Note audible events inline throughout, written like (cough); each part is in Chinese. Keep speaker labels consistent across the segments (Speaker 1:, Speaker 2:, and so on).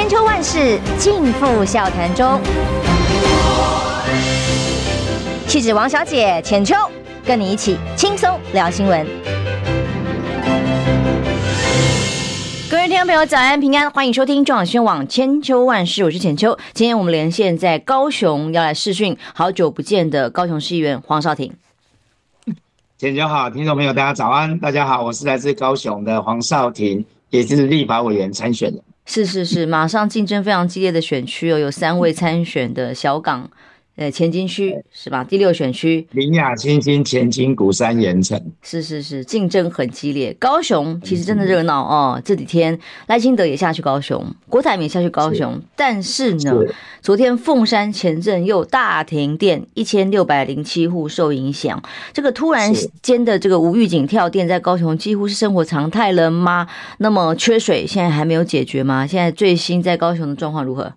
Speaker 1: 千秋万世尽付笑谈中。气质王小姐浅秋，跟你一起轻松聊新闻。各位听众朋友，早安平安，欢迎收听中广宣网千秋万世，我是浅秋。今天我们连线在高雄，要来试讯好久不见的高雄市议员黄少廷。
Speaker 2: 浅秋好，听众朋友大家早安，大家好，我是来自高雄的黄少廷，也是立法委员参选人。
Speaker 1: 是是是，马上竞争非常激烈的选区哦，有三位参选的小港。呃，前金区是吧？第六选区，
Speaker 2: 林雅、清新、前金、鼓山、盐城，
Speaker 1: 是是是，竞争很激烈。高雄其实真的热闹哦，这几天赖清德也下去高雄，郭台铭下去高雄，但是呢，昨天凤山前镇又大停电，一千六百零七户受影响。这个突然间的这个无预警跳电，在高雄几乎是生活常态了吗？那么缺水现在还没有解决吗？现在最新在高雄的状况如何？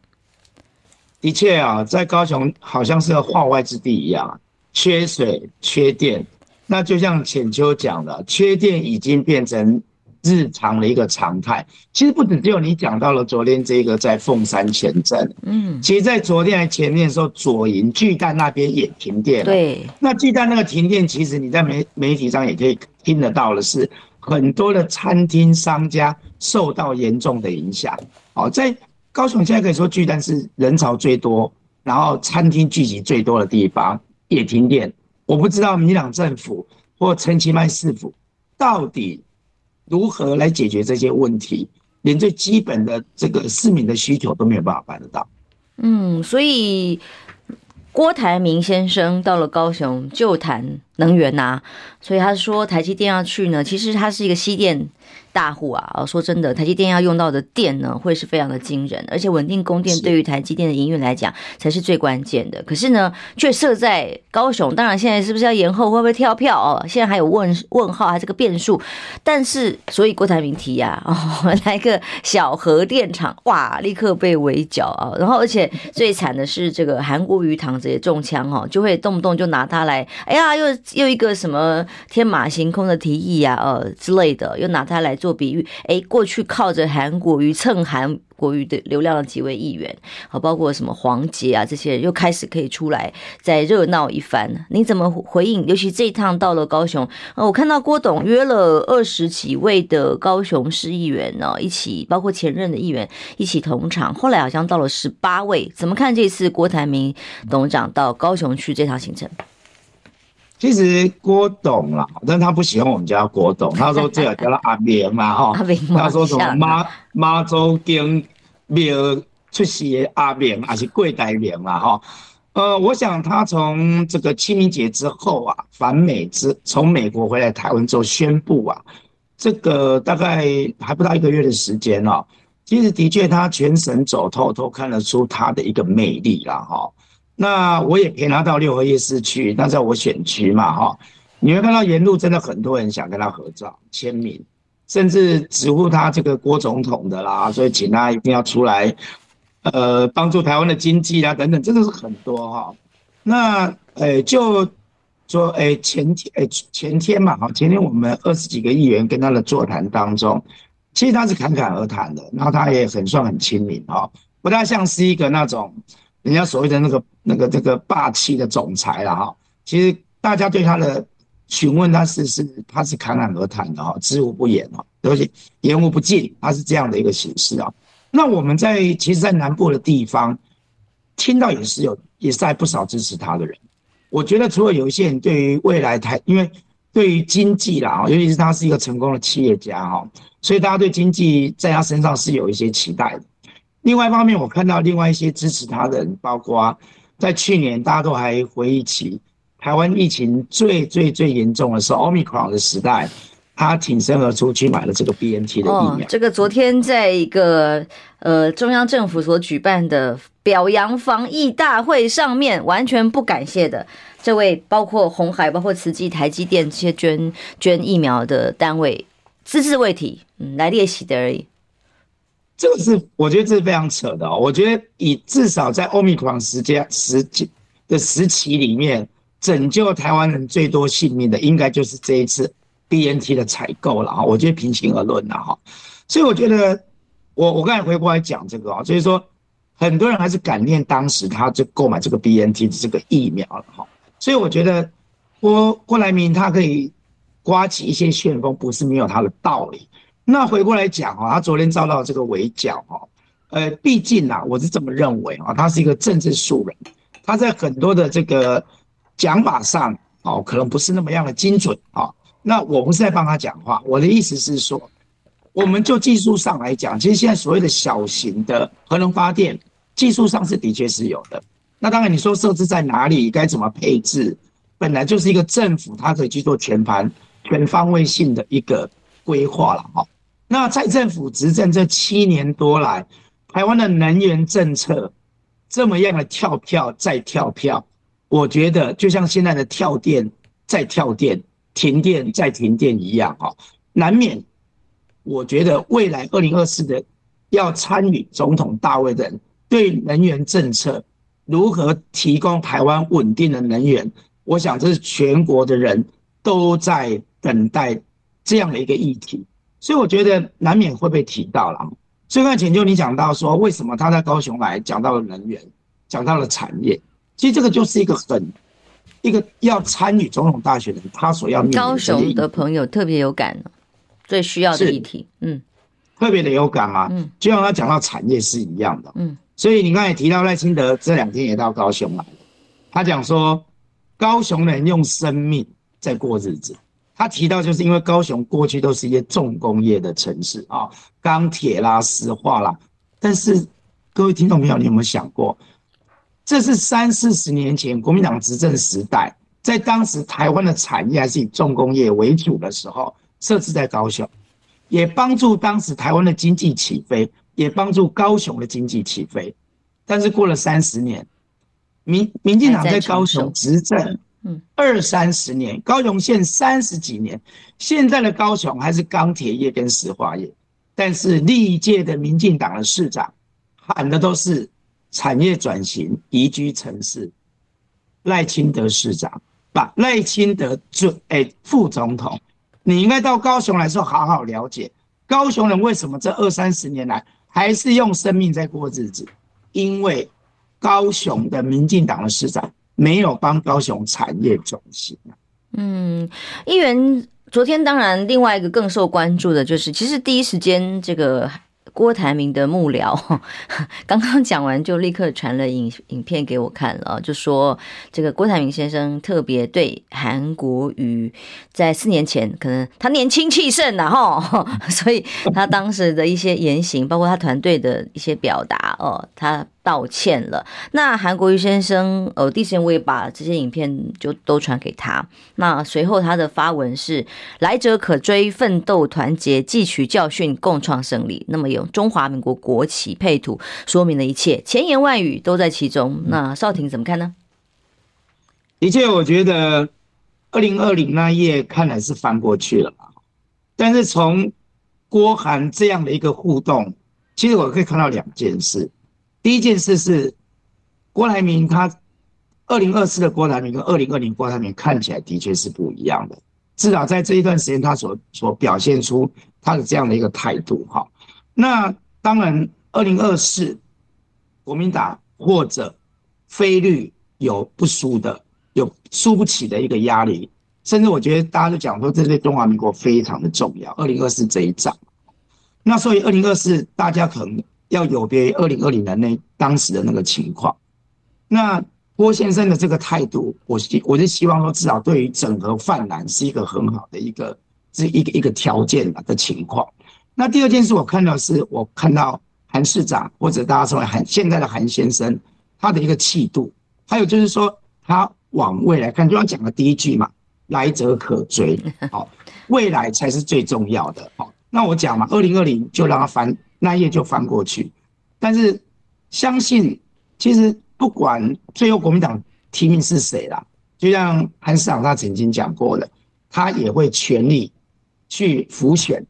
Speaker 2: 的确啊，在高雄好像是个化外之地一样，缺水、缺电。那就像浅秋讲的，缺电已经变成日常的一个常态。其实不止只有你讲到了昨天这个在凤山前镇，嗯，其实在昨天还前面的时候，左营巨蛋那边也停电了。
Speaker 1: 对，
Speaker 2: 那巨蛋那个停电，其实你在媒媒体上也可以听得到的是，很多的餐厅商家受到严重的影响。好，在。高雄现在可以说巨蛋是人潮最多，然后餐厅聚集最多的地方，也停电。我不知道民朗政府或陈其迈市府到底如何来解决这些问题，连最基本的这个市民的需求都没有办法办得到。
Speaker 1: 嗯，所以郭台铭先生到了高雄就谈能源呐、所以他说台积电要去呢，其实他是一个西电。大户啊，说真的，台积电要用到的电呢，会是非常的惊人，而且稳定供电对于台积电的营运来讲才是最关键的。可是呢，却设在高雄，当然现在是不是要延后，会不会跳票哦？现在还有问问号，还是个变数。但是，所以郭台铭提呀，哦，来个小核电厂，哇，立刻被围剿啊！然后，而且最惨的是，这个韩国瑜堂这些中枪哦，就会动不动就拿它来，哎呀，又又一个什么天马行空的提议呀，呃之类的，又拿它来。做比喻，哎，过去靠着韩国瑜蹭韩国瑜的流量的几位议员，好，包括什么黄捷啊这些人，又开始可以出来再热闹一番。你怎么回应？尤其这一趟到了高雄，我看到郭董约了二十几位的高雄市议员呢，一起，包括前任的议员一起同场。后来好像到了十八位，怎么看这次郭台铭董事长到高雄去这趟行程？
Speaker 2: 其实郭董啦，但他不喜欢我们家郭董，他说这个叫他阿明嘛 (laughs) 哈，他说什么妈妈祖经没有出席阿明，还是贵台明嘛哈。呃，我想他从这个清明节之后啊，返美之从美国回来台湾之后宣布啊，这个大概还不到一个月的时间哦。其实的确他全省走透透，看得出他的一个魅力啦哈。那我也陪他到六合夜市去，那在我选区嘛，哈，你会看到沿路真的很多人想跟他合照、签名，甚至直呼他这个郭总统的啦，所以请他一定要出来，呃，帮助台湾的经济啦等等，真的是很多哈。那呃、就说诶、前天诶、前天嘛，哈，前天我们二十几个议员跟他的座谈当中，其实他是侃侃而谈的，然后他也很算很亲民哈，不太像是一个那种。人家所谓的那个那个这个霸气的总裁了哈，其实大家对他的询问，他是是他是侃侃而谈的哈，知无不言哈，而且言无不尽，他是这样的一个形式啊。那我们在其实，在南部的地方听到也是有，也是还不少支持他的人。我觉得除了有一些人对于未来台，因为对于经济啦，尤其是他是一个成功的企业家哈，所以大家对经济在他身上是有一些期待的。另外一方面，我看到另外一些支持他的人，包括在去年，大家都还回忆起台湾疫情最最最严重的时候，Omicron 的时代，他挺身而出去买了这个 BNT 的疫苗。这个昨天在一个呃中央政府所举办的表扬防疫大会上面，完全不感谢的这位，包括红海、包括慈济、台积电这些捐捐疫苗的单位，只字未提，嗯，来列席的而已。这个是我觉得这是非常扯的哦。我觉得以至少在欧米狂时间时期的时期里面，拯救台湾人最多性命的，应该就是这一次 BNT 的采购了啊。我觉得平心而论了哈。所以我觉得我我刚才回过来讲这个啊，所以说很多人还是感念当时他就购买这个 BNT 的这个疫苗了哈。所以我觉得郭郭台铭他可以刮起一些旋风，不是没有他的道理。那回过来讲啊，他昨天遭到这个围剿哈，呃，毕竟呐，我是这么认为啊，他是一个政治素人，他在很多的这个讲法上哦，可能不是那么样的精准啊。那我不是在帮他讲话，我的意思是说，我们就技术上来讲，其实现在所谓的小型的核能发电，技术上是的确是有的。那当然，你说设置在哪里，该怎么配置，本来就是一个政府它可以去做全盘、全方位性的一个规划了哈。那蔡政府执政这七年多来，台湾的能源政策这么样的跳票再跳票，我觉得就像现在的跳电再跳电、停电再停电一样哈，难免。我觉得未来二零二四的要参与总统大位的人，对能源政策。如何提供台湾稳定的能源？我想这是全国的人都在等待这样的一个议题，所以我觉得难免会被提到了。所以刚才浅秋你讲到说，为什么他在高雄来讲到了能源，讲到了产业，其实这个就是一个很一个要参与总统大选的人他所要面对的。
Speaker 1: 高雄的朋友特别有感，最需要的议题，嗯，
Speaker 2: 特别的有感啊，嗯，就像他讲到产业是一样的，嗯。所以你刚才提到赖清德这两天也到高雄来了，他讲说高雄人用生命在过日子。他提到就是因为高雄过去都是一些重工业的城市啊，钢铁啦、石化啦。但是各位听众朋友，你有没有想过，这是三四十年前国民党执政时代，在当时台湾的产业还是以重工业为主的时候，设置在高雄，也帮助当时台湾的经济起飞。也帮助高雄的经济起飞，但是过了三十年，民民进党在高雄执政，嗯，二三十年，高雄县三十几年，现在的高雄还是钢铁业跟石化业，但是历届的民进党的市长喊的都是产业转型、宜居城市。赖清德市长把赖清德准诶副总统，你应该到高雄来说，好好了解高雄人为什么这二三十年来。还是用生命在过日子，因为高雄的民进党的市长没有帮高雄产业转型。
Speaker 1: 嗯，议员昨天当然另外一个更受关注的就是，其实第一时间这个。郭台铭的幕僚 (laughs) 刚刚讲完，就立刻传了影影片给我看了，就说这个郭台铭先生特别对韩国瑜在四年前，可能他年轻气盛呐，(laughs) 哈，所以他当时的一些言行，包括他团队的一些表达，哦，他。道歉了。那韩国瑜先生，呃，第一时间我也把这些影片就都传给他。那随后他的发文是：来者可追，奋斗团结，汲取教训，共创胜利。那么有中华民国国旗配图，说明了一切，千言万语都在其中。那少廷怎么看呢？
Speaker 2: 的确，我觉得二零二零那页看来是翻过去了，但是从郭韩这样的一个互动，其实我可以看到两件事。第一件事是，郭台铭他二零二四的郭台铭跟二零二零郭台铭看起来的确是不一样的，至少在这一段时间他所所表现出他的这样的一个态度哈。那当然，二零二四国民党或者非绿有不输的，有输不起的一个压力，甚至我觉得大家都讲说这对中华民国非常的重要。二零二四这一仗，那所以二零二四大家可能。要有别于二零二零年那当时的那个情况，那郭先生的这个态度，我希我是希望说，至少对于整合泛蓝是一个很好的一个这一个一个条件的情况。那第二件事，我看到是我看到韩市长或者大家称为韩现在的韩先生他的一个气度，还有就是说他往未来看，就像讲的第一句嘛，来者可追，好，未来才是最重要的。好，那我讲嘛，二零二零就让他翻。那页就翻过去，但是相信其实不管最后国民党提名是谁啦，就像韩市长他曾经讲过的，他也会全力去辅选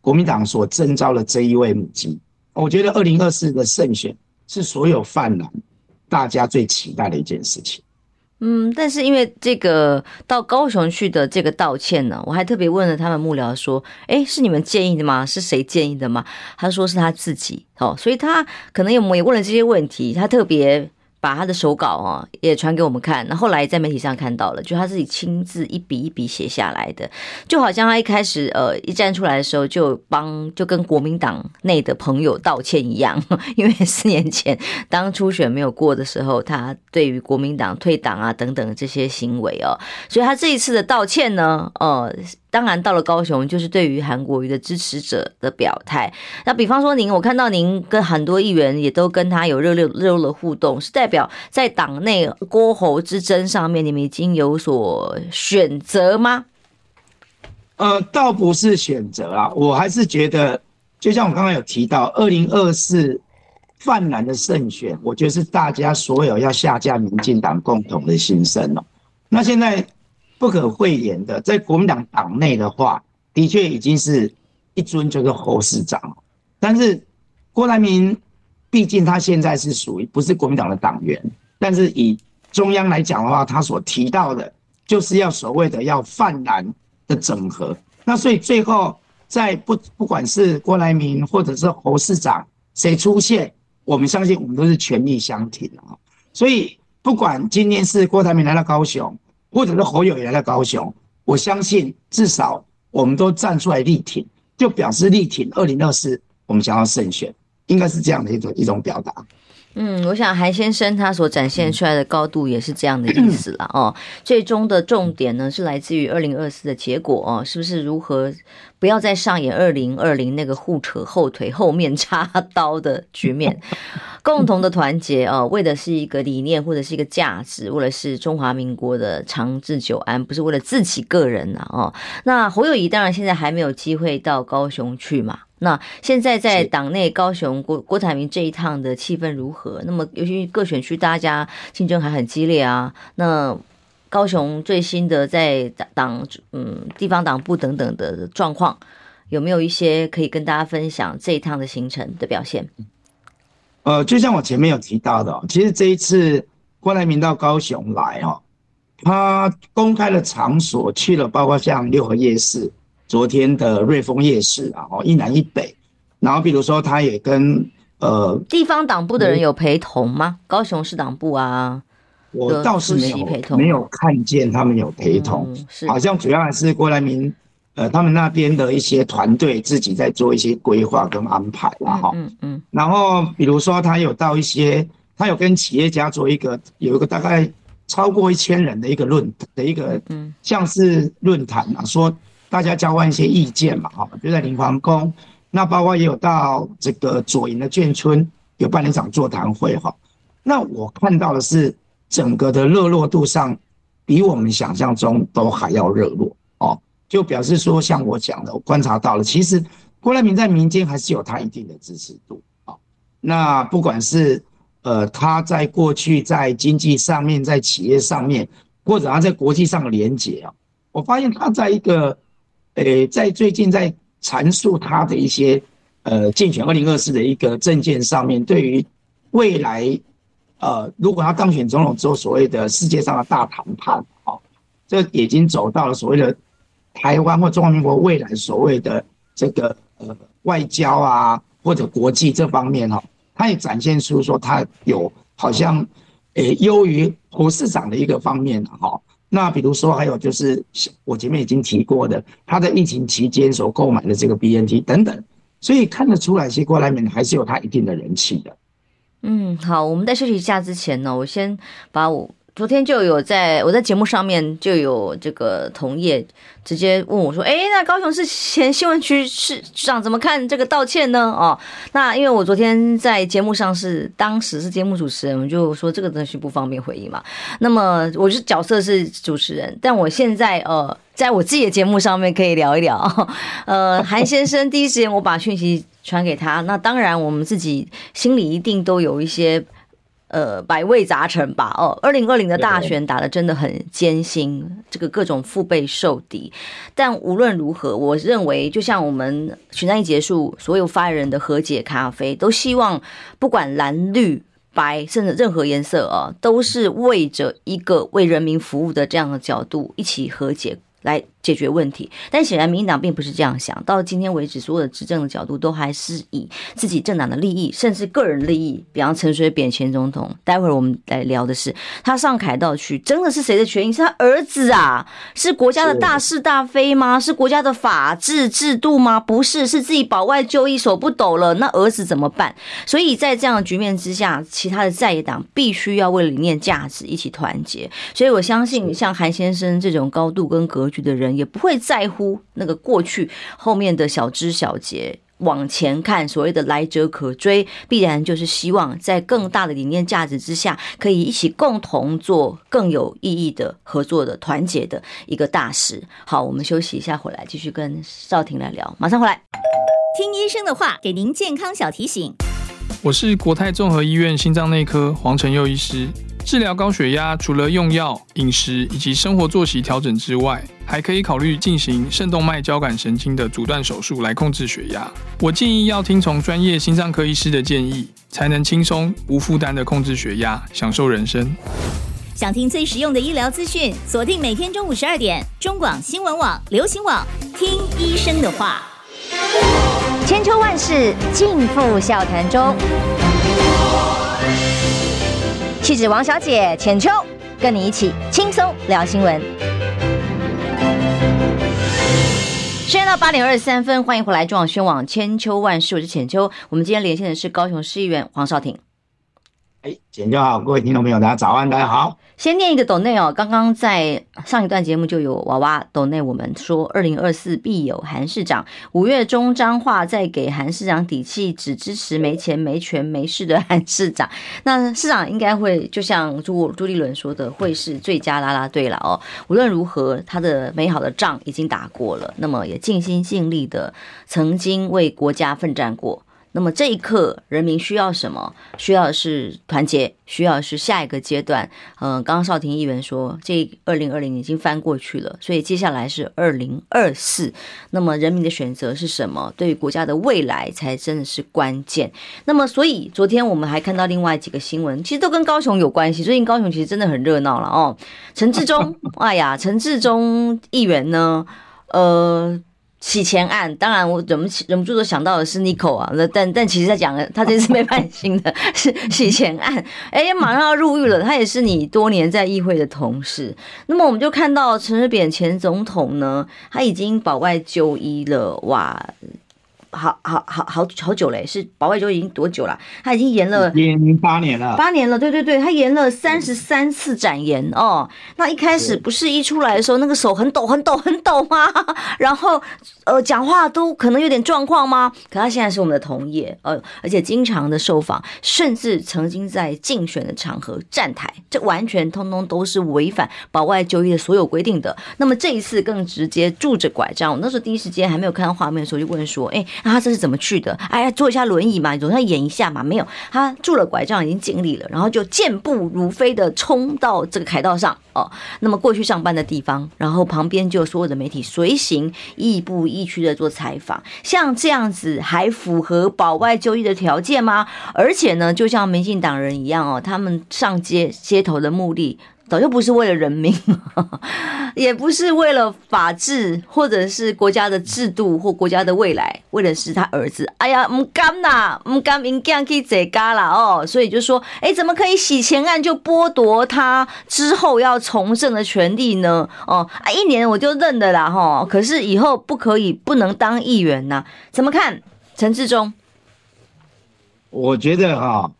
Speaker 2: 国民党所征召的这一位母鸡。我觉得二零二四的胜选是所有泛蓝大家最期待的一件事情。
Speaker 1: 嗯，但是因为这个到高雄去的这个道歉呢，我还特别问了他们幕僚说：“哎，是你们建议的吗？是谁建议的吗？”他说是他自己哦，所以他可能也也问了这些问题，他特别。把他的手稿啊也传给我们看，那后来在媒体上看到了，就他自己亲自一笔一笔写下来的，就好像他一开始呃一站出来的时候就帮就跟国民党内的朋友道歉一样，(laughs) 因为四年前当初选没有过的时候，他对于国民党退党啊等等这些行为哦，所以他这一次的道歉呢，呃。当然，到了高雄，就是对于韩国瑜的支持者的表态。那比方说，您我看到您跟很多议员也都跟他有热烈热烈的互动，是代表在党内郭侯之争上面，你们已经有所选择吗？
Speaker 2: 呃，倒不是选择啊，我还是觉得，就像我刚刚有提到，二零二四泛蓝的胜选，我觉得是大家所有要下架民进党共同的心声哦。那现在。不可讳言的，在国民党党内的话，的确已经是一尊就是侯市长。但是郭台铭毕竟他现在是属于不是国民党的党员，但是以中央来讲的话，他所提到的就是要所谓的要泛蓝的整合。那所以最后在不不管是郭台铭或者是侯市长谁出现，我们相信我们都是全力相挺啊。所以不管今天是郭台铭来到高雄。或者是侯友宜来到高雄，我相信至少我们都站出来力挺，就表示力挺二零二四，我们想要胜选，应该是这样的一种一种表达。
Speaker 1: 嗯，我想韩先生他所展现出来的高度也是这样的意思了哦。最终的重点呢是来自于二零二四的结果哦，是不是如何不要再上演二零二零那个互扯后腿、后面插刀的局面？(laughs) 共同的团结哦，为的是一个理念或者是一个价值，为了是中华民国的长治久安，不是为了自己个人呐哦。那侯友宜当然现在还没有机会到高雄去嘛。那现在在党内高雄郭郭台铭这一趟的气氛如何？那么尤其各选区大家竞争还很激烈啊。那高雄最新的在党嗯地方党部等等的状况，有没有一些可以跟大家分享这一趟的行程的表现？
Speaker 2: 呃，就像我前面有提到的，其实这一次郭台铭到高雄来哈，他公开的场所去了，包括像六合夜市。昨天的瑞丰夜市啊，哦，一南一北，然后比如说他也跟呃
Speaker 1: 地方党部的人有陪同吗？高雄市党部啊，
Speaker 2: 我倒是没有陪同，没有看见他们有陪同，嗯、好像主要还是郭台铭呃他们那边的一些团队自己在做一些规划跟安排了哈，嗯嗯，然后比如说他有到一些，他有跟企业家做一个有一个大概超过一千人的一个论的一个嗯。像是论坛啊说。大家交换一些意见嘛，哈，就在林皇宫，那包括也有到这个左营的眷村有办一场座谈会，哈，那我看到的是整个的热络度上，比我们想象中都还要热络哦，就表示说，像我讲的，我观察到了，其实郭台铭在民间还是有他一定的支持度啊。那不管是呃他在过去在经济上面，在企业上面，或者他在国际上的连结啊，我发现他在一个。诶，在最近在阐述他的一些呃竞选二零二四的一个政见上面，对于未来呃，如果他当选总统之后，所谓的世界上的大谈判，哦，这已经走到了所谓的台湾或中华民国未来所谓的这个呃外交啊或者国际这方面哈，他也展现出说他有好像诶优于侯市长的一个方面哈。那比如说，还有就是我前面已经提过的，他在疫情期间所购买的这个 BNT 等等，所以看得出来，其实郭台铭还是有他一定的人气的。
Speaker 1: 嗯，好，我们在休息一下之前呢，我先把我。昨天就有在我在节目上面就有这个同业直接问我说：“哎，那高雄市前新闻局市长怎么看这个道歉呢？”哦，那因为我昨天在节目上是当时是节目主持人，我就说这个东西不方便回应嘛。那么我是角色是主持人，但我现在呃在我自己的节目上面可以聊一聊。(laughs) 呃，韩先生第一时间我把讯息传给他，那当然我们自己心里一定都有一些。呃，百味杂陈吧。哦，二零二零的大选打得真的很艰辛，这个各种腹背受敌。但无论如何，我认为就像我们选战一结束，所有发言人的和解咖啡，都希望不管蓝绿白，甚至任何颜色啊，都是为着一个为人民服务的这样的角度一起和解来。解决问题，但显然民进党并不是这样想。到今天为止，所有的执政的角度都还是以自己政党的利益，甚至个人利益。比方陈水扁前总统，待会儿我们来聊的是他上凯道去，真的是谁的权益？是他儿子啊？是国家的大是大非吗？是国家的法治制度吗？不是，是自己保外就医手不抖了，那儿子怎么办？所以在这样的局面之下，其他的在野党必须要为理念价值一起团结。所以我相信，像韩先生这种高度跟格局的人。也不会在乎那个过去后面的小枝小节，往前看，所谓的来者可追，必然就是希望在更大的理念价值之下，可以一起共同做更有意义的合作的团结的一个大事。好，我们休息一下，回来继续跟邵婷来聊，马上回来。
Speaker 3: 听医生的话，给您健康小提醒。
Speaker 4: 我是国泰综合医院心脏内科黄承佑医师。治疗高血压，除了用药、饮食以及生活作息调整之外，还可以考虑进行肾动脉交感神经的阻断手术来控制血压。我建议要听从专业心脏科医师的建议，才能轻松无负担的控制血压，享受人生。
Speaker 3: 想听最实用的医疗资讯，锁定每天中午十二点，中广新闻网、流行网，听医生的话。
Speaker 5: 千秋万世尽付笑谈中。气质王小姐浅秋，跟你一起轻松聊新闻。时间到八点二十三分，欢迎回来中广宣网千秋万世，我是浅秋。我们今天连线的是高雄市议员黄少廷。
Speaker 2: 哎，浅秋好，各位听众朋友，大家早安，大家好。
Speaker 1: 先念一个抖内哦，刚刚在上一段节目就有娃娃抖内，我们说二零二四必有韩市长。五月中彰化在给韩市长底气，只支持没钱没权没势的韩市长。那市长应该会就像朱朱立伦说的，会是最佳啦啦队了哦。无论如何，他的美好的仗已经打过了，那么也尽心尽力的曾经为国家奋战过。那么这一刻，人民需要什么？需要的是团结，需要是下一个阶段。嗯、刚刚少廷议员说，这二零二零已经翻过去了，所以接下来是二零二四。那么人民的选择是什么？对于国家的未来才真的是关键。那么，所以昨天我们还看到另外几个新闻，其实都跟高雄有关系。最近高雄其实真的很热闹了哦。陈志忠，(laughs) 哎呀，陈志忠议员呢，呃。洗钱案，当然我忍不忍不住都想到的是 Nico 啊，但但其实在讲，他这次被判刑的 (laughs) 是洗钱案，哎，马上要入狱了，他也是你多年在议会的同事。那么我们就看到陈水扁前总统呢，他已经保外就医了，哇！好好好好好久嘞，是保外就医已经多久了？他已经延了
Speaker 2: 延八年了，
Speaker 1: 八年了，对对对，他延了三十三次展延哦。那一开始不是一出来的时候，那个手很抖很抖很抖吗？(laughs) 然后呃，讲话都可能有点状况吗？可他现在是我们的同业，呃，而且经常的受访，甚至曾经在竞选的场合站台，这完全通通都是违反保外就医的所有规定的。那么这一次更直接拄着拐杖，我那时候第一时间还没有看到画面的时候，就问说，哎。那他这是怎么去的？哎呀，坐一下轮椅嘛，总要演一下嘛。没有，他拄了拐杖已经尽力了，然后就健步如飞的冲到这个凯道上哦。那么过去上班的地方，然后旁边就所有的媒体随行，亦步亦趋的做采访。像这样子还符合保外就医的条件吗？而且呢，就像民进党人一样哦，他们上街街头的目的。早就不是为了人民，(laughs) 也不是为了法治，或者是国家的制度或国家的未来，为的是他儿子。哎呀，唔甘呐，唔甘，应该可以这嘎啦哦。所以就说，哎，怎么可以洗钱案就剥夺他之后要从政的权利呢？哦啊，一年我就认的啦哈。可是以后不可以，不能当议员呐？怎么看？陈志忠，
Speaker 2: 我觉得哈，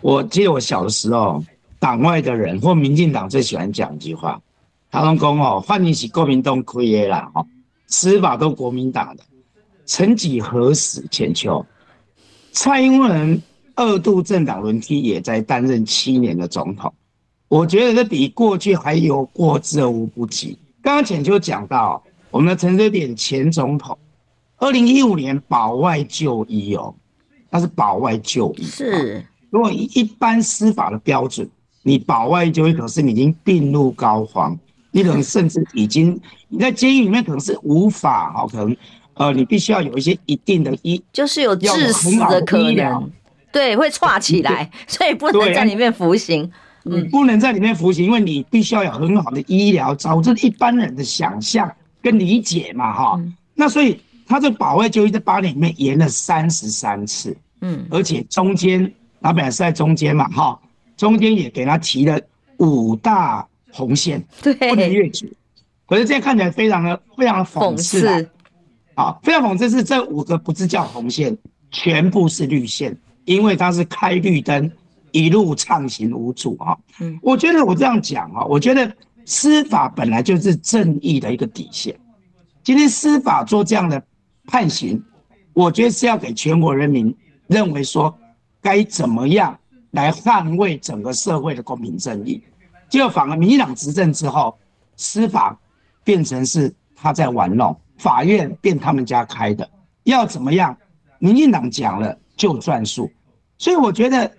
Speaker 2: 我记得我小的时候。党外的人或民进党最喜欢讲一句话，他们讲哦，换你起国民党亏的啦，哈，司法都国民党的。曾几何时，浅秋，蔡英文二度政党轮替，也在担任七年的总统。我觉得这比过去还有过之而无不及。刚刚浅秋讲到，我们的陈水扁前总统，二零一五年保外就医哦，他是保外就医，
Speaker 1: 是
Speaker 2: 如果一般司法的标准。你保外就医，可是你已经病入膏肓，你可能甚至已经你在监狱里面可能是无法哈，可能呃，你必须要有一些一定的医，
Speaker 1: 就是有致死的可能，对，会串起来，所以不能在里面服刑。
Speaker 2: 你不能在里面服刑，因为你必须要有很好的医疗，找这一般人的想象跟理解嘛，哈。那所以他这保外就医在八年里面延了三十三次，嗯，而且中间老板是在中间嘛，哈，中间也给他提了五大红线，对，不能越级。可是这样看起来非常的非常的讽刺啊，啊，非常讽刺是这五个不是叫红线，全部是绿线，因为它是开绿灯。一路畅行无阻啊！嗯，我觉得我这样讲啊，我觉得司法本来就是正义的一个底线。今天司法做这样的判刑，我觉得是要给全国人民认为说该怎么样来捍卫整个社会的公平正义。结果反而民进党执政之后，司法变成是他在玩弄，法院变他们家开的，要怎么样？民进党讲了就算数。所以我觉得。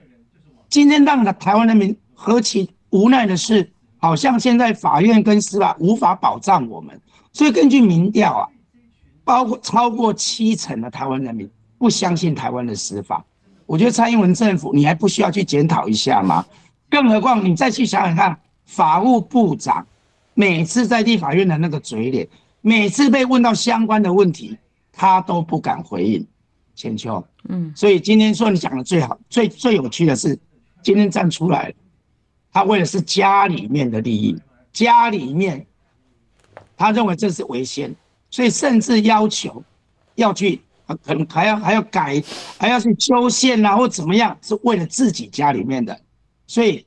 Speaker 2: 今天让的台湾人民何其无奈的是，好像现在法院跟司法无法保障我们。所以根据民调啊，包括超过七成的台湾人民不相信台湾的司法。我觉得蔡英文政府，你还不需要去检讨一下吗？更何况你再去想想看，法务部长每次在立法院的那个嘴脸，每次被问到相关的问题，他都不敢回应。千秋，嗯，所以今天说你讲的最好、最最有趣的是。今天站出来，他为的是家里面的利益，家里面，他认为这是违宪，所以甚至要求要去，可能还要还要改，还要去修宪啊，或怎么样，是为了自己家里面的。所以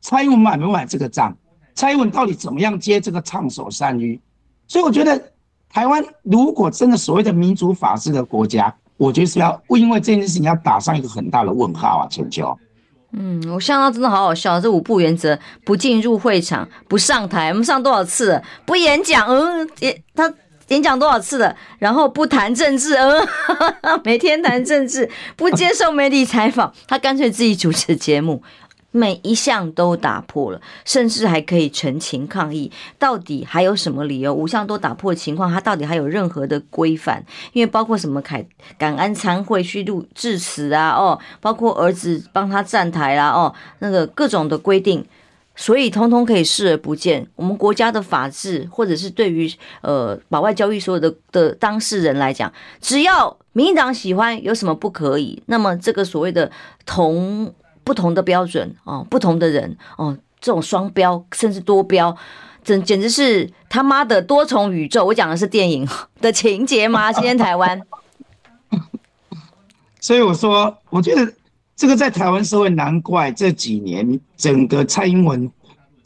Speaker 2: 蔡英文买不买这个账？蔡英文到底怎么样接这个唱手山芋？所以我觉得，台湾如果真的所谓的民主法治的国家，我觉得是要因为这件事情要打上一个很大的问号啊，全球。
Speaker 1: 嗯，我想到真的好好笑，这五不原则：不进入会场，不上台，我们上多少次了？不演讲，嗯，演他演讲多少次了？然后不谈政治，嗯，(laughs) 每天谈政治，不接受媒体采访，他干脆自己主持节目。每一项都打破了，甚至还可以陈情抗议。到底还有什么理由？五项都打破的情况，他到底还有任何的规范？因为包括什么凯感恩餐会虚度致辞啊，哦，包括儿子帮他站台啦，哦，那个各种的规定，所以通通可以视而不见。我们国家的法治，或者是对于呃保外交易所有的的当事人来讲，只要民进党喜欢，有什么不可以？那么这个所谓的同。不同的标准哦，不同的人哦，这种双标甚至多标，这简直是他妈的多重宇宙。我讲的是电影的情节吗？今天台湾，
Speaker 2: 所以我说，我觉得这个在台湾社会，难怪这几年整个蔡英文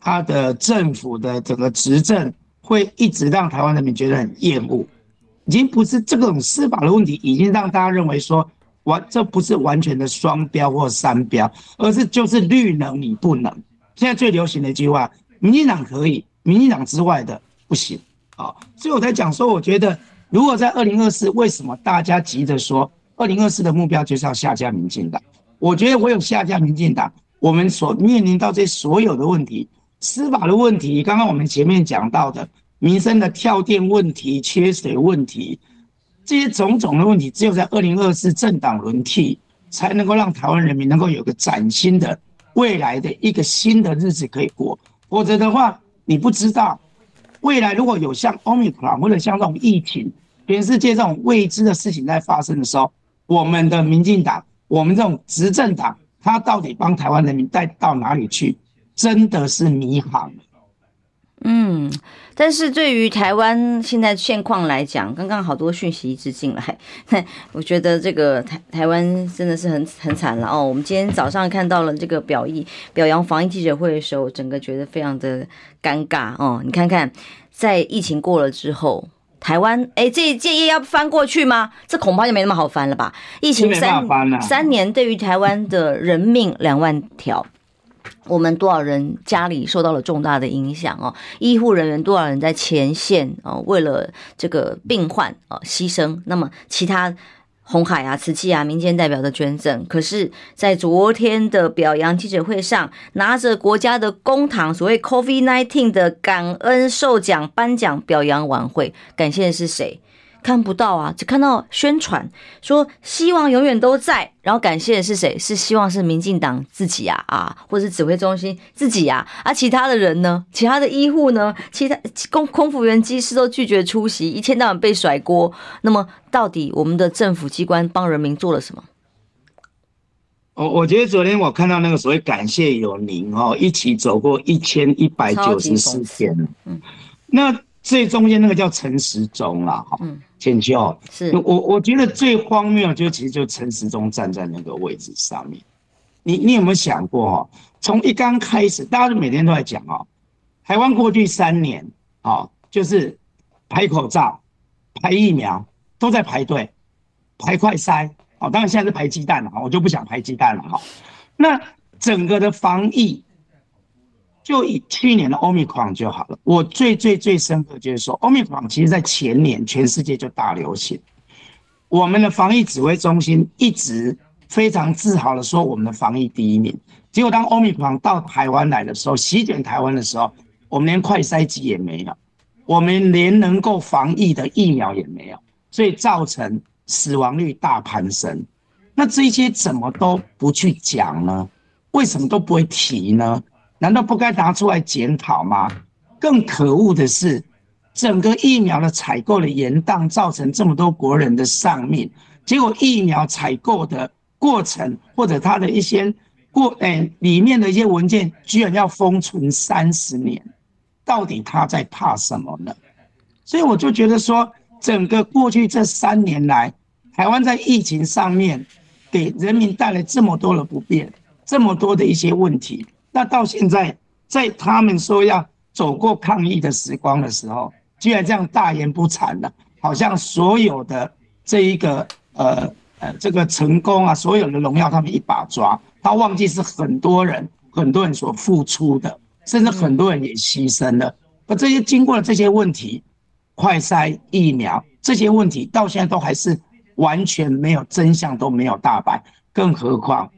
Speaker 2: 他的政府的整个执政会一直让台湾人民觉得很厌恶，已经不是这种司法的问题，已经让大家认为说。完，这不是完全的双标或三标，而是就是绿能你不能。现在最流行的一句话，民进党可以，民进党之外的不行。啊，所以我才讲说，我觉得如果在二零二四，为什么大家急着说二零二四的目标就是要下架民进党？我觉得我有下架民进党，我们所面临到这所有的问题，司法的问题，刚刚我们前面讲到的民生的跳电问题、缺水问题。这些种种的问题，只有在二零二四政党轮替，才能够让台湾人民能够有个崭新的未来的一个新的日子可以过。否则的话，你不知道未来如果有像 Omicron 或者像这种疫情，全世界这种未知的事情在发生的时候，我们的民进党，我们这种执政党，他到底帮台湾人民带到哪里去，真的是迷航。
Speaker 1: 嗯，但是对于台湾现在现况来讲，刚刚好多讯息一直进来，(laughs) 我觉得这个台台湾真的是很很惨了哦。我们今天早上看到了这个表意表扬防疫记者会的时候，整个觉得非常的尴尬哦。你看看，在疫情过了之后，台湾哎，这这页要翻过去吗？这恐怕就没那么好翻了吧？疫情三三年，对于台湾的人命两万条。我们多少人家里受到了重大的影响哦？医护人员多少人在前线哦？为了这个病患啊牺牲。那么其他红海啊、瓷器啊、民间代表的捐赠，可是，在昨天的表扬记者会上，拿着国家的公堂，所谓 COVID-19 的感恩授奖颁奖表扬晚会，感谢的是谁？看不到啊，只看到宣传说希望永远都在，然后感谢的是谁？是希望是民进党自己啊啊，或是指挥中心自己啊啊，其他的人呢？其他的医护呢？其他空空服员、机师都拒绝出席，一天到晚被甩锅。那么，到底我们的政府机关帮人民做了什么？
Speaker 2: 我我觉得昨天我看到那个所谓感谢有您哦，一起走过一千一百九十四天，嗯，那。最中间那个叫陈时中啦，哈，嗯，浅秋，是我我觉得最荒谬，就其实就陈时中站在那个位置上面，你你有没有想过哈？从一刚开始，大家都每天都在讲哦，台湾过去三年啊，就是排口罩、排疫苗都在排队、排快筛，哦，当然现在是排鸡蛋了哈，我就不想排鸡蛋了哈。那整个的防疫。就以去年的 Omicron 就好了。我最最最深刻就是说，Omicron 其实在前年全世界就大流行。我们的防疫指挥中心一直非常自豪的说，我们的防疫第一名。结果当 Omicron 到台湾来的时候，席卷台湾的时候，我们连快筛机也没有，我们连能够防疫的疫苗也没有，所以造成死亡率大攀升。那这些怎么都不去讲呢？为什么都不会提呢？难道不该拿出来检讨吗？更可恶的是，整个疫苗的采购的延宕，造成这么多国人的丧命。结果疫苗采购的过程，或者它的一些过，诶、欸，里面的一些文件，居然要封存三十年，到底他在怕什么呢？所以我就觉得说，整个过去这三年来，台湾在疫情上面给人民带来这么多的不便，这么多的一些问题。那到现在，在他们说要走过抗疫的时光的时候，居然这样大言不惭的，好像所有的这一个呃呃这个成功啊，所有的荣耀他们一把抓，他忘记是很多人很多人所付出的，甚至很多人也牺牲了。而这些经过了这些问题，快筛疫苗这些问题到现在都还是完全没有真相，都没有大白，更何况。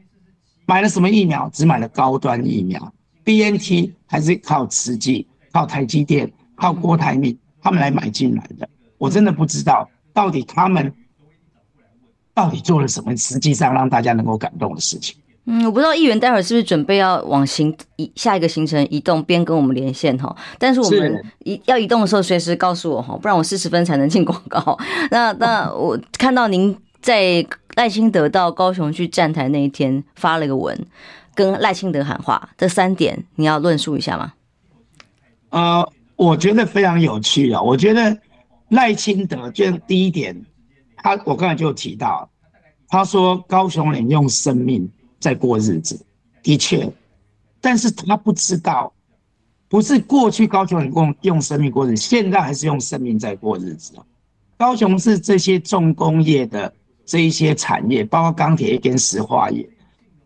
Speaker 2: 买了什么疫苗？只买了高端疫苗，BNT 还是靠慈济、靠台积电、靠郭台铭他们来买进来的。我真的不知道到底他们到底做了什么，实际上让大家能够感动的事情。
Speaker 1: 嗯，我不知道议员待会儿是不是准备要往行移下一个行程移动，边跟我们连线哈。但是我们移要移动的时候，随时告诉我哈，不然我四十分才能进广告。(laughs) 那那我看到您在。赖清德到高雄去站台那一天发了个文，跟赖清德喊话，这三点你要论述一下吗？
Speaker 2: 呃，我觉得非常有趣啊。我觉得赖清德就第一点，他我刚才就提到，他说高雄人用生命在过日子，的确，但是他不知道，不是过去高雄人用用生命过日子，现在还是用生命在过日子。高雄是这些重工业的。这一些产业，包括钢铁跟石化业，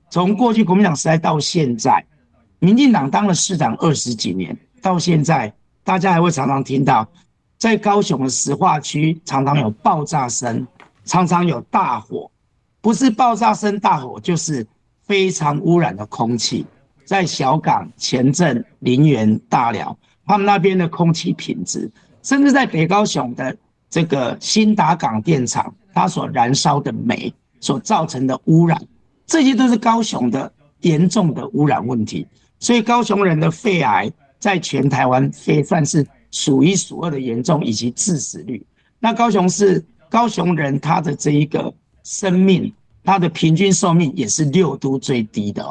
Speaker 2: 从过去国民党时代到现在，民进党当了市长二十几年，到现在，大家还会常常听到，在高雄的石化区常常有爆炸声，常常有大火，不是爆炸声大火，就是非常污染的空气，在小港、前镇、林园、大寮，他们那边的空气品质，甚至在北高雄的这个新达港电厂。它所燃烧的煤所造成的污染，这些都是高雄的严重的污染问题。所以高雄人的肺癌在全台湾非算是数一数二的严重，以及致死率。那高雄是高雄人，他的这一个生命，他的平均寿命也是六都最低的。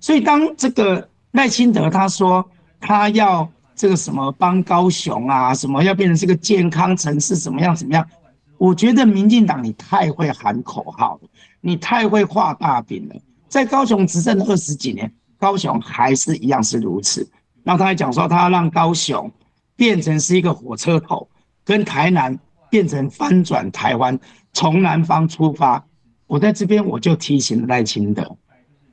Speaker 2: 所以当这个赖清德他说他要这个什么帮高雄啊，什么要变成这个健康城市，怎么样怎么样？我觉得民进党你太会喊口号了，你太会画大饼了。在高雄执政了二十几年，高雄还是一样是如此。然后他还讲说，他要让高雄变成是一个火车头，跟台南变成翻转台湾，从南方出发。我在这边我就提醒赖清德，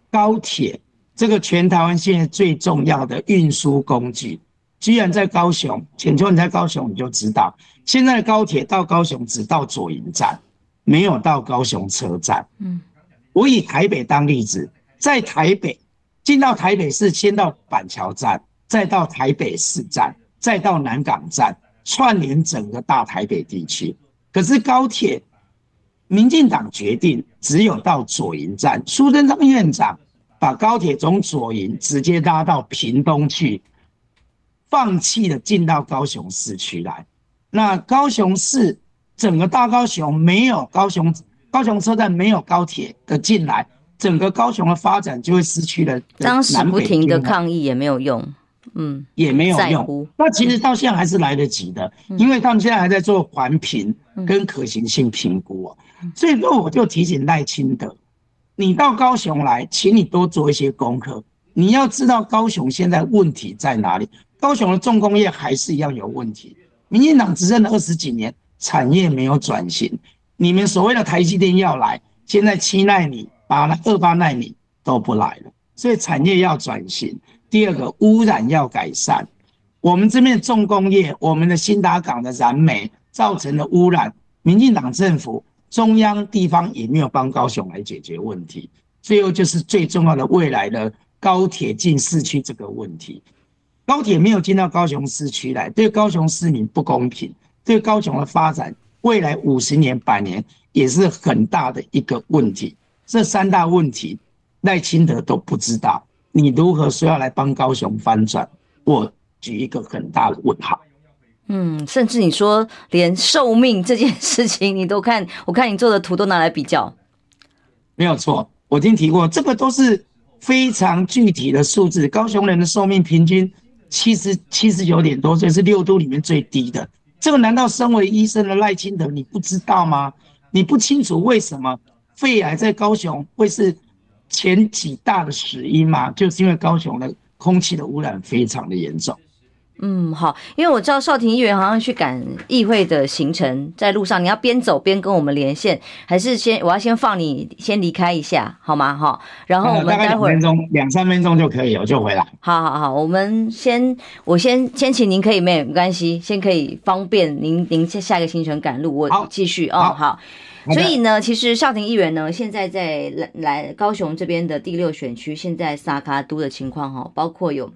Speaker 2: 高铁这个全台湾现在最重要的运输工具。居然在高雄，浅秋你在高雄你就知道，现在的高铁到高雄只到左营站，没有到高雄车站。嗯，我以台北当例子，在台北进到台北市，先到板桥站，再到台北市站，再到南港站，串联整个大台北地区。可是高铁，民进党决定只有到左营站，苏贞昌院长把高铁从左营直接拉到屏东去，放弃了进到高雄市区来。那高雄市整个大高雄没有高雄高雄车站没有高铁的进来，整个高雄的发展就会失去了。
Speaker 1: 当时不停的抗议也没有用。嗯，
Speaker 2: 也没有用。那其实到现在还是来得及的，嗯、因为他们现在还在做环评跟可行性评估啊。嗯、所以说，我就提醒赖清德，你到高雄来，请你多做一些功课。你要知道高雄现在问题在哪里？高雄的重工业还是一样有问题。民进党执政了二十几年，产业没有转型。你们所谓的台积电要来，现在七奈米、八二八奈米都不来了，所以产业要转型。第二个污染要改善，我们这边的重工业，我们的新达港的燃煤造成的污染，民进党政府、中央、地方也没有帮高雄来解决问题。最后就是最重要的未来的高铁进市区这个问题，高铁没有进到高雄市区来，对高雄市民不公平，对高雄的发展未来五十年、百年也是很大的一个问题。这三大问题赖清德都不知道。你如何说要来帮高雄翻转？我举一个很大的问号。
Speaker 1: 嗯，甚至你说连寿命这件事情，你都看，(laughs) 我看你做的图都拿来比较，
Speaker 2: 没有错。我已经提过，这个都是非常具体的数字。高雄人的寿命平均七十七十九点多岁，是六都里面最低的。这个难道身为医生的赖清德你不知道吗？你不清楚为什么肺癌在高雄会是？前几大的死因吗，就是因为高雄的空气的污染非常的严重。
Speaker 1: 嗯，好，因为我知道少廷议员好像去赶议会的行程，在路上，你要边走边跟我们连线，还是先我要先放你先离开一下，好吗？哈，然后我们待会儿
Speaker 2: 两三分钟就可以，我就回来。
Speaker 1: 好好好，我们先我先先请您可以没有关系，先可以方便您您下一个行程赶路，我继续哦，好。所以呢，其实少廷议员呢，现在在来来高雄这边的第六选区，现在萨卡都的情况哈，包括有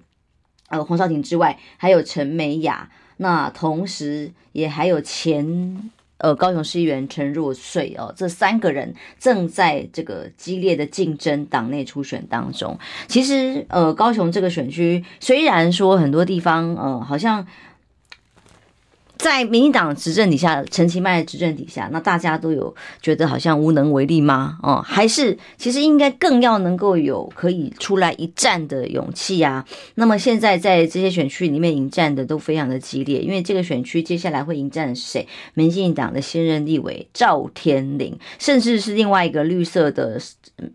Speaker 1: 呃洪少廷之外，还有陈美雅，那同时也还有前呃高雄市议员陈若穗哦，这三个人正在这个激烈的竞争党内初选当中。其实呃高雄这个选区虽然说很多地方呃好像。在民进党执政底下，陈其迈执政底下，那大家都有觉得好像无能为力吗？哦，还是其实应该更要能够有可以出来一战的勇气啊。那么现在在这些选区里面迎战的都非常的激烈，因为这个选区接下来会迎战谁？民进党的现任立委赵天麟，甚至是另外一个绿色的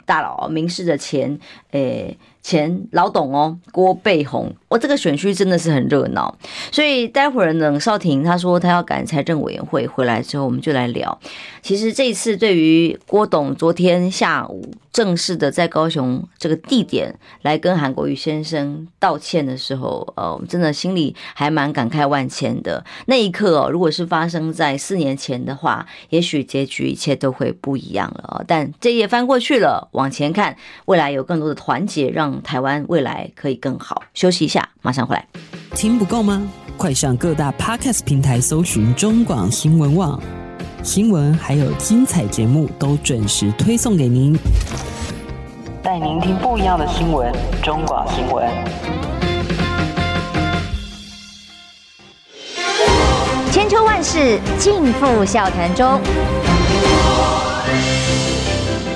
Speaker 1: 大佬，民视的前诶。前老董哦，郭背红，我、这个选区真的是很热闹，所以待会儿呢，少廷他说他要赶财政委员会回来之后，我们就来聊。其实这一次对于郭董昨天下午正式的在高雄这个地点来跟韩国瑜先生道歉的时候，呃，我真的心里还蛮感慨万千的。那一刻哦，如果是发生在四年前的话，也许结局一切都会不一样了。但这页翻过去了，往前看，未来有更多的团结，让台湾未来可以更好。休息一下，马上回来。
Speaker 6: 听不够吗？快上各大 Podcast 平台搜寻中广新闻网。新闻还有精彩节目都准时推送给您，带您听不一样的新闻。中广新闻，
Speaker 3: 千秋万世尽付笑谈中。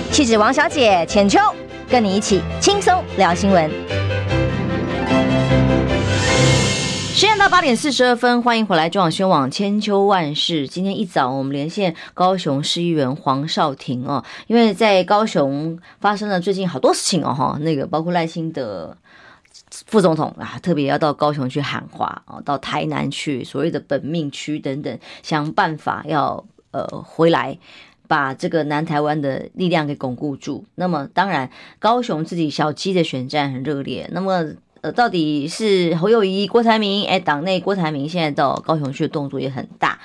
Speaker 3: 气质王小姐浅秋，跟你一起轻松聊新闻。时间到八点四十二分，欢迎回来中广新闻网千秋万世。今天一早，我们连线高雄市议员黄少廷哦，因为在高雄发生了最近好多事情哦，哈，那个包括赖清德副总统啊，特别要到高雄去喊话哦，到台南去所谓的本命区等等，想办法要呃回来把这个南台湾的力量给巩固住。那么当然，高雄自己小鸡的选战很热烈，那么。呃，到底是侯友谊、郭台铭？哎，党内郭台铭现在到高雄去的动作也很大。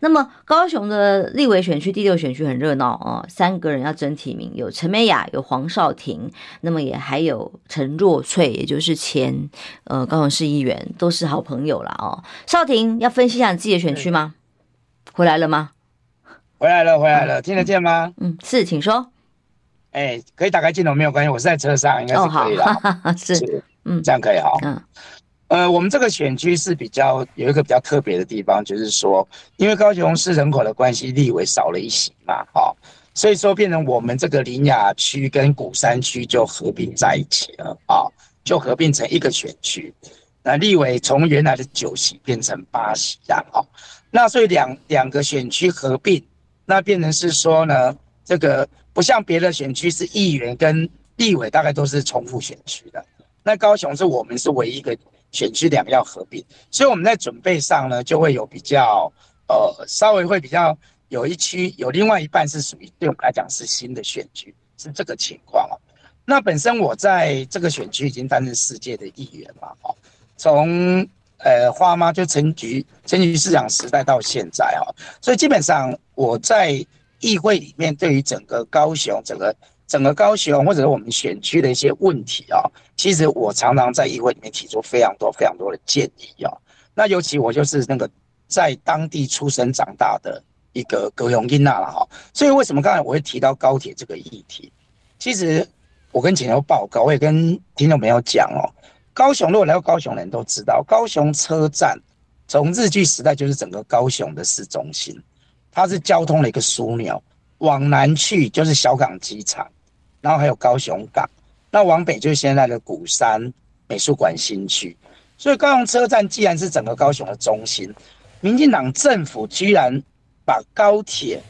Speaker 3: 那么高雄的立委选区第六选区很热闹哦，三个人要争提名，有陈美雅，有黄少廷，那么也还有陈若翠，也就是前呃高雄市议员，都是好朋友了哦。少廷要分析一下你自己的选区吗？回来了吗？
Speaker 2: 回来了，回来了，听得见吗？
Speaker 1: 嗯，是，请说。
Speaker 2: 哎、欸，可以打开镜头，没有关系，我是在车上，应该是可以的。
Speaker 1: 哦、(laughs) 是，
Speaker 2: 是，嗯，这样可以哈。嗯，呃，我们这个选区是比较有一个比较特别的地方，就是说，因为高雄市人口的关系，立委少了一席嘛，哈、哦，所以说变成我们这个林雅区跟鼓山区就合并在一起了啊、哦，就合并成一个选区。那立委从原来的九席变成八席这样哈、哦，那所以两两个选区合并，那变成是说呢，这个。不像别的选区是议员跟立委大概都是重复选区的，那高雄是我们是唯一一个选区两个要合并，所以我们在准备上呢就会有比较呃稍微会比较有一区有另外一半是属于对我们来讲是新的选区，是这个情况哦。那本身我在这个选区已经担任世界的议员嘛，哦，从呃花妈就陈菊陈菊市长时代到现在哈，所以基本上我在。议会里面对于整个高雄、整个整个高雄或者是我们选区的一些问题啊，其实我常常在议会里面提出非常多非常多的建议啊。那尤其我就是那个在当地出生长大的一个高雄囡娜了哈。所以为什么刚才我会提到高铁这个议题？其实我跟前头报告，我也跟听众朋友讲哦，高雄如果来到高雄的人都知道，高雄车站从日据时代就是整个高雄的市中心。它是交通的一个枢纽，往南去就是小港机场，然后还有高雄港，那往北就是现在的鼓山美术馆新区。所以高雄车站既然是整个高雄的中心，民进党政府居然把高铁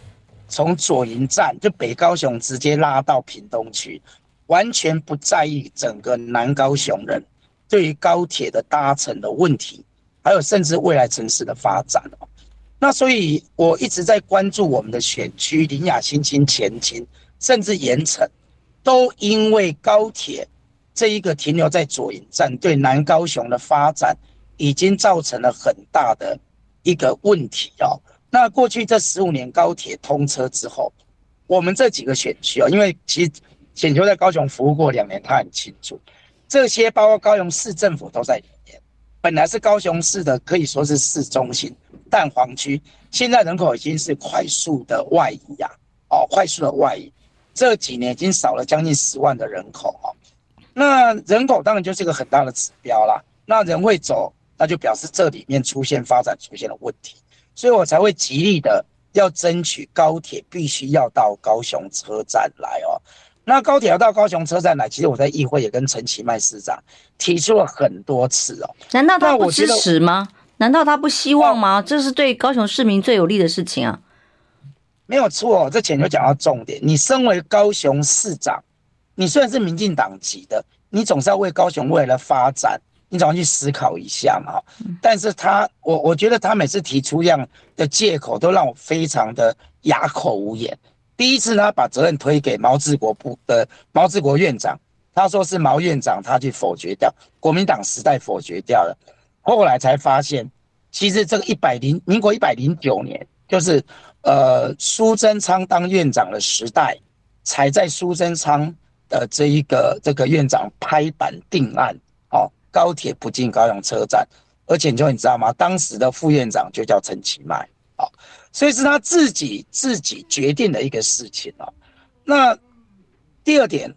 Speaker 2: 从左营站就北高雄直接拉到屏东去，完全不在意整个南高雄人对于高铁的搭乘的问题，还有甚至未来城市的发展哦。那所以，我一直在关注我们的选区，林雅新兴前清，甚至盐城，都因为高铁这一个停留在左营站，对南高雄的发展已经造成了很大的一个问题哦。那过去这十五年高铁通车之后，我们这几个选区哦，因为其实浅秋在高雄服务过两年，他很清楚，这些包括高雄市政府都在里面，本来是高雄市的，可以说是市中心。蛋黄区现在人口已经是快速的外移呀，哦，快速的外移，这几年已经少了将近十万的人口哦。那人口当然就是一个很大的指标啦。那人会走，那就表示这里面出现发展出现了问题，所以我才会极力的要争取高铁必须要到高雄车站来哦。那高铁要到高雄车站来，其实我在议会也跟陈其迈市长提出了很多次哦。
Speaker 1: 难道他不支持吗？难道他不希望吗？这是对高雄市民最有利的事情啊！
Speaker 2: 没有错，这前就讲到重点。你身为高雄市长，你虽然是民进党籍的，你总是要为高雄未来的发展，你总要去思考一下嘛。但是他，我我觉得他每次提出这样的借口，都让我非常的哑口无言。第一次呢，把责任推给毛治国部的毛治国院长，他说是毛院长他去否决掉，国民党时代否决掉了。后来才发现，其实这个一百零民国一百零九年，就是呃苏贞昌当院长的时代，才在苏贞昌的这一个这个院长拍板定案，哦，高铁不进高雄车站，而且就你知道吗？当时的副院长就叫陈其迈，哦，所以是他自己自己决定的一个事情哦。那第二点，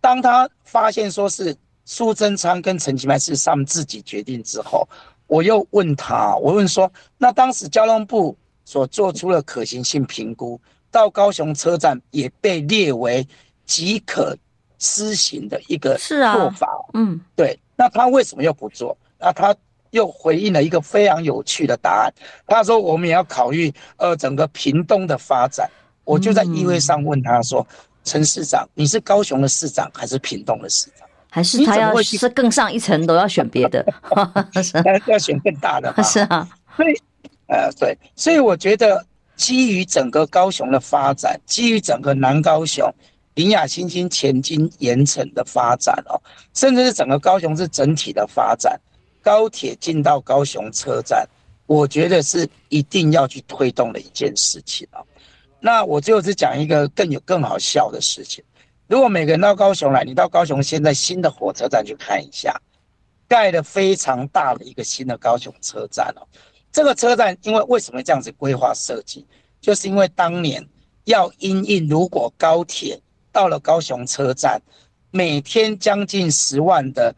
Speaker 2: 当他发现说是。苏贞昌跟陈其迈是他们自己决定之后，我又问他，我问说，那当时交通部所做出的可行性评估，到高雄车站也被列为即可施行的一个做法，
Speaker 1: 嗯，
Speaker 2: 对，那他为什么又不做？那他又回应了一个非常有趣的答案，他说我们也要考虑呃整个屏东的发展。我就在议会上问他说，陈市长，你是高雄的市长还是屏东的市长？
Speaker 1: 还是他要是更上一层，楼要选别的，(laughs)
Speaker 2: 要选更大的。(laughs)
Speaker 1: 是啊，
Speaker 2: 所以，呃，对，所以我觉得，基于整个高雄的发展，基于整个南高雄、林雅新兴前进盐城的发展哦，甚至是整个高雄市整体的发展，高铁进到高雄车站，我觉得是一定要去推动的一件事情哦。那我最后是讲一个更有更好笑的事情。如果每个人到高雄来，你到高雄现在新的火车站去看一下，盖了非常大的一个新的高雄车站哦。这个车站因为为什么这样子规划设计？就是因为当年要因应，如果高铁到了高雄车站，每天将近十万的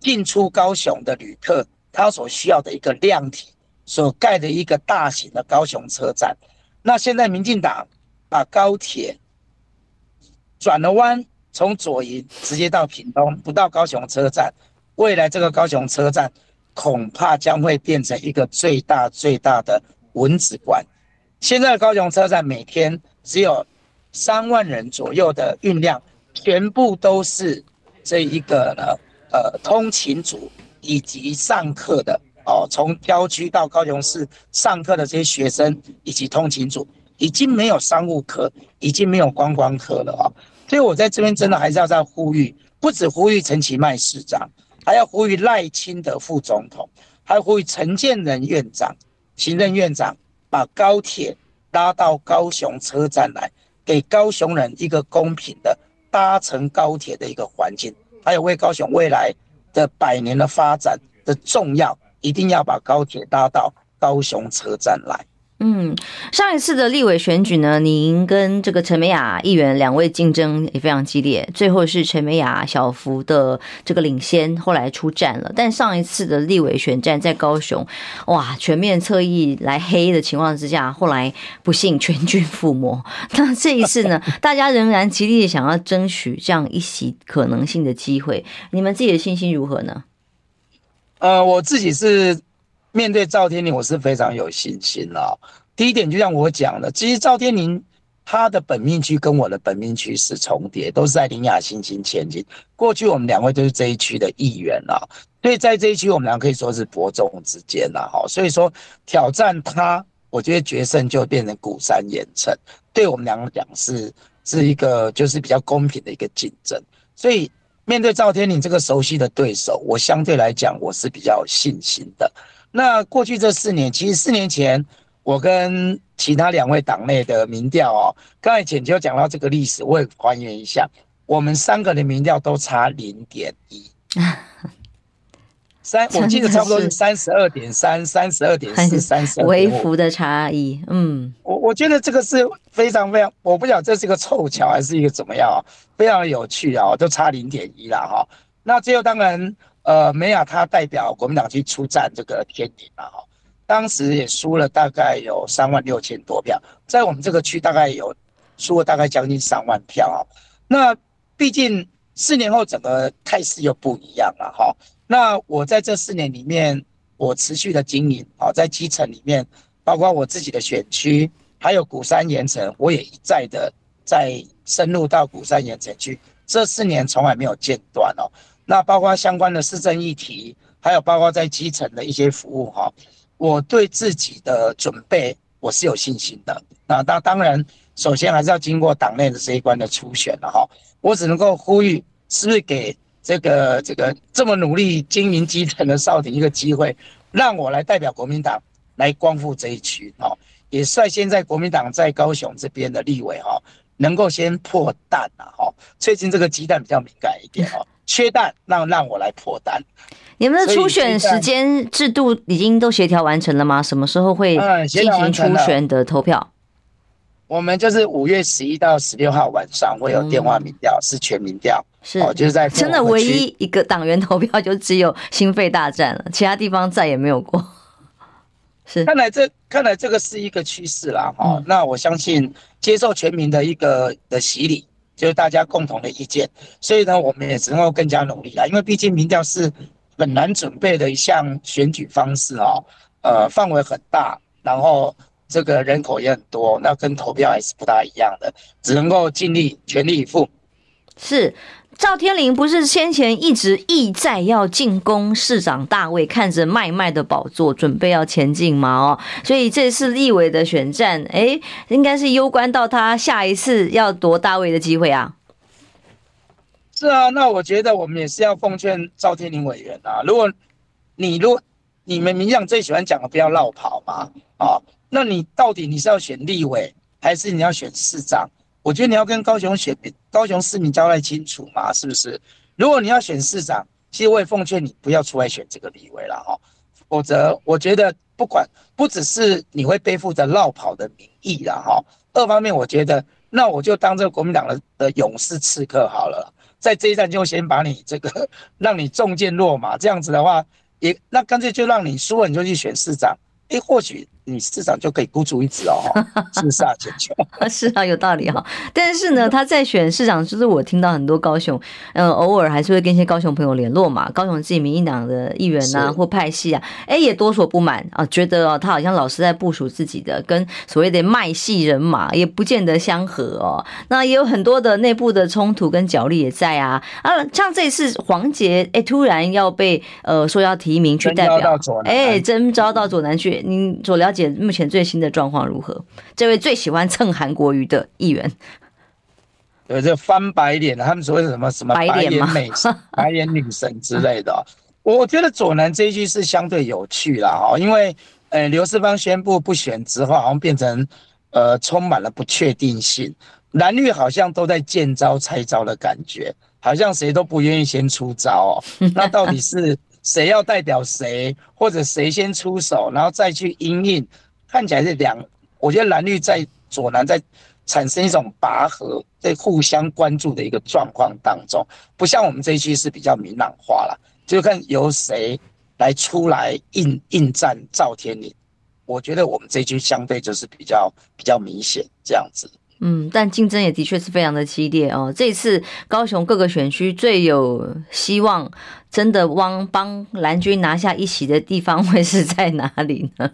Speaker 2: 进出高雄的旅客，他所需要的一个量体所盖的一个大型的高雄车站。那现在民进党把高铁转了弯，从左营直接到屏东，不到高雄车站。未来这个高雄车站恐怕将会变成一个最大最大的蚊子馆。现在的高雄车站每天只有三万人左右的运量，全部都是这一个呢，呃，通勤族以及上课的哦，从郊区到高雄市上课的这些学生以及通勤族，已经没有商务客，已经没有观光客了啊。所以我在这边真的还是要再呼吁，不止呼吁陈其迈市长。还要呼吁赖清德副总统，还要呼吁陈建仁院长、行政院长，把高铁拉到高雄车站来，给高雄人一个公平的搭乘高铁的一个环境，还有为高雄未来的百年的发展的重要，一定要把高铁搭到高雄车站来。
Speaker 1: 嗯，上一次的立委选举呢，您跟这个陈美雅议员两位竞争也非常激烈，最后是陈美雅小幅的这个领先，后来出战了。但上一次的立委选战在高雄，哇，全面侧翼来黑的情况之下，后来不幸全军覆没。那这一次呢，(laughs) 大家仍然极力想要争取这样一席可能性的机会，你们自己的信心如何呢？
Speaker 2: 呃，我自己是。面对赵天麟，我是非常有信心啊。第一点，就像我讲的，其实赵天麟他的本命区跟我的本命区是重叠，都是在林雅新兴前进。过去我们两位都是这一区的议员啊，所以在这一区我们俩可以说是伯仲之间了哈。所以说挑战他，我觉得决胜就变成鼓山盐埕，对我们两个讲是是一个就是比较公平的一个竞争。所以面对赵天麟这个熟悉的对手，我相对来讲我是比较有信心的。那过去这四年，其实四年前我跟其他两位党内的民调哦，刚才浅秋讲到这个历史，我也还原一下，我们三个的民调都差零点一，(laughs) 三，我记得差不多是三十二点三、三十二点四、(laughs) 三十二
Speaker 1: 微幅的差异。嗯，
Speaker 2: 我我觉得这个是非常非常，我不晓得这是一个凑巧还是一个怎么样啊，非常有趣啊，都差零点一了哈。那最后当然。呃，美雅他代表国民党去出战这个天麟啊，哈，当时也输了大概有三万六千多票，在我们这个区大概有输了大概将近三万票啊。那毕竟四年后整个态势又不一样了哈。那我在这四年里面，我持续的经营啊，在基层里面，包括我自己的选区，还有鼓山盐城，我也一再的在深入到鼓山盐城区，这四年从来没有间断哦。那包括相关的市政议题，还有包括在基层的一些服务哈，我对自己的准备我是有信心的。那那当然，首先还是要经过党内的这一关的初选了哈。我只能够呼吁，是不是给这个这个这么努力经营基层的少廷一个机会，让我来代表国民党来光复这一区哈，也率先在国民党在高雄这边的立委哈，能够先破蛋啊哈。最近这个鸡蛋比较敏感一点哈。缺蛋，让让我来破蛋。
Speaker 1: 你们的初选时间制度已经都协调完成了吗？什么时候会进行初选的投票？
Speaker 2: 我们就是五月十一到十六号晚上会有电话民调，是全民调，是哦，就是在
Speaker 1: 真的唯一一个党员投票就只有心肺大战了，其他地方再也没有过。(laughs) 是，
Speaker 2: 看来这看来这个是一个趋势啦。哈。那我相信接受全民的一个的洗礼。就是大家共同的意见，所以呢，我们也只能够更加努力啦。因为毕竟民调是很难准备的一项选举方式哦，呃，范围很大，然后这个人口也很多，那跟投票还是不大一样的，只能够尽力全力以赴。
Speaker 1: 是。赵天麟不是先前一直意在要进攻市长大位，看着麦麦的宝座，准备要前进吗？哦，所以这次立委的选战，哎，应该是攸关到他下一次要夺大位的机会啊。
Speaker 2: 是啊，那我觉得我们也是要奉劝赵天麟委员啊，如果你如果你们民进党最喜欢讲的不要落跑嘛，啊，那你到底你是要选立委，还是你要选市长？我觉得你要跟高雄选高雄市民交代清楚嘛，是不是？如果你要选市长，其实我也奉劝你不要出来选这个立委了哈，否则我觉得不管不只是你会背负着落跑的名义了哈，二方面我觉得，那我就当这个国民党的的勇士刺客好了，在这一站就先把你这个 (laughs) 让你中箭落马，这样子的话，也那干脆就让你输了你就去选市长，诶、或许。你市长就可以孤注一掷哦，是不是啊？姐姐 (laughs)
Speaker 1: 是啊，有道理哈。但是呢，他在选市长，就是我听到很多高雄，呃，偶尔还是会跟一些高雄朋友联络嘛。高雄自己民进党的议员呐，或派系啊，哎，也多所不满啊，觉得哦，他好像老是在部署自己的，跟所谓的卖系人马也不见得相合哦。那也有很多的内部的冲突跟角力也在啊。啊，像这次黄杰哎，突然要被呃说要提名去代表，哎，真招到左南去，您所了解。目前最新的状况如何？这位最喜欢蹭韩国瑜的议员，
Speaker 2: 对，这翻白脸，他们所谓什么什么白脸美神、(laughs) 白脸女神之类的。我觉得左南这一句是相对有趣啦，哈，因为呃，刘世芳宣布不选之后，好像变成呃充满了不确定性，蓝绿好像都在见招拆招的感觉，好像谁都不愿意先出招哦。那到底是？谁要代表谁，或者谁先出手，然后再去因应，看起来是两，我觉得蓝绿在左南在产生一种拔河，在互相关注的一个状况当中，不像我们这一区是比较明朗化了，就看由谁来出来应应战赵天麟，我觉得我们这一区相对就是比较比较明显这样子。
Speaker 1: 嗯，但竞争也的确是非常的激烈哦。这次高雄各个选区最有希望，真的汪帮蓝军拿下一席的地方会是在哪里呢？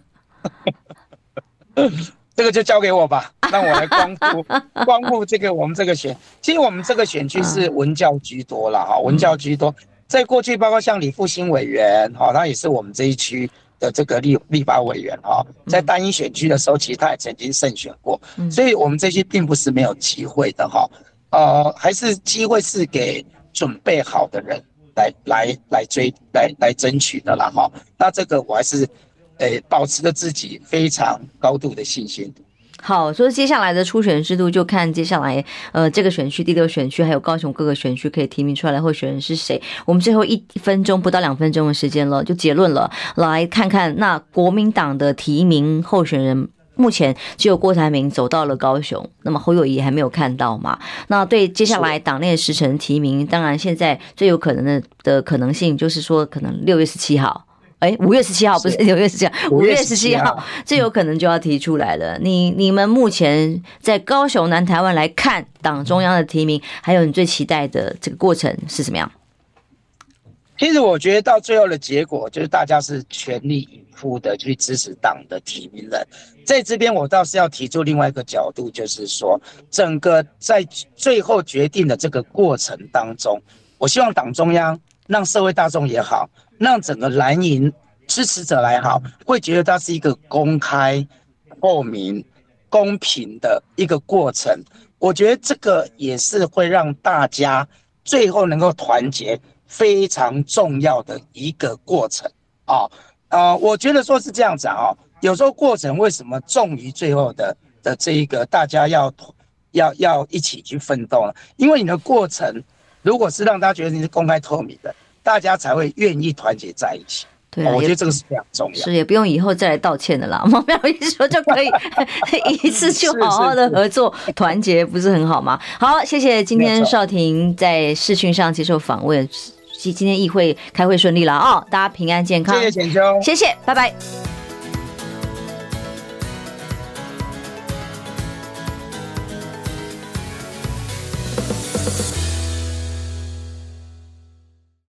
Speaker 2: 这个就交给我吧，让我来光顾 (laughs) 光顾这个我们这个选。其实我们这个选区是文教居多了哈，文教居多。在过去，包括像李复兴委员哈，他也是我们这一区。的这个立立法委员哈，在单一选区的时候，其实他也曾经胜选过，所以我们这些并不是没有机会的哈，呃，还是机会是给准备好的人来来来追来来争取的啦哈。那这个我还是诶保持着自己非常高度的信心。
Speaker 1: 好，所以接下来的初选制度就看接下来，呃，这个选区第六选区还有高雄各个选区可以提名出来的候选人是谁。我们最后一分钟不到两分钟的时间了，就结论了。来看看那国民党的提名候选人，目前只有郭台铭走到了高雄，那么侯友宜还没有看到嘛？那对接下来党内时程提名，当然现在最有可能的的可能性就是说，可能六月十七号。哎，五月十七号不是六月十七号，五月十七号，这有可能就要提出来了。你你们目前在高雄南台湾来看党中央的提名，还有你最期待的这个过程是什么样？
Speaker 2: 其实我觉得到最后的结果就是大家是全力以赴的去支持党的提名人。在这边我倒是要提出另外一个角度，就是说整个在最后决定的这个过程当中，我希望党中央让社会大众也好。让整个蓝营支持者来好，会觉得它是一个公开、透明、公平的一个过程。我觉得这个也是会让大家最后能够团结非常重要的一个过程啊啊！我觉得说是这样子啊，有时候过程为什么重于最后的的这一个大家要要要一起去奋斗呢？因为你的过程如果是让大家觉得你是公开透明的。大家才会愿意团结在一起。对、我觉得这个是非常重要。
Speaker 1: 是，也不用以后再来道歉的啦。(laughs) 毛妙一说就可以 (laughs) 一次就好好的合作团结，不是很好吗？好，谢谢今天少婷在视讯上接受访问。今今天议会开会顺利了啊、哦，大家平安健康。
Speaker 2: 谢谢简秋，
Speaker 1: 谢谢，拜拜。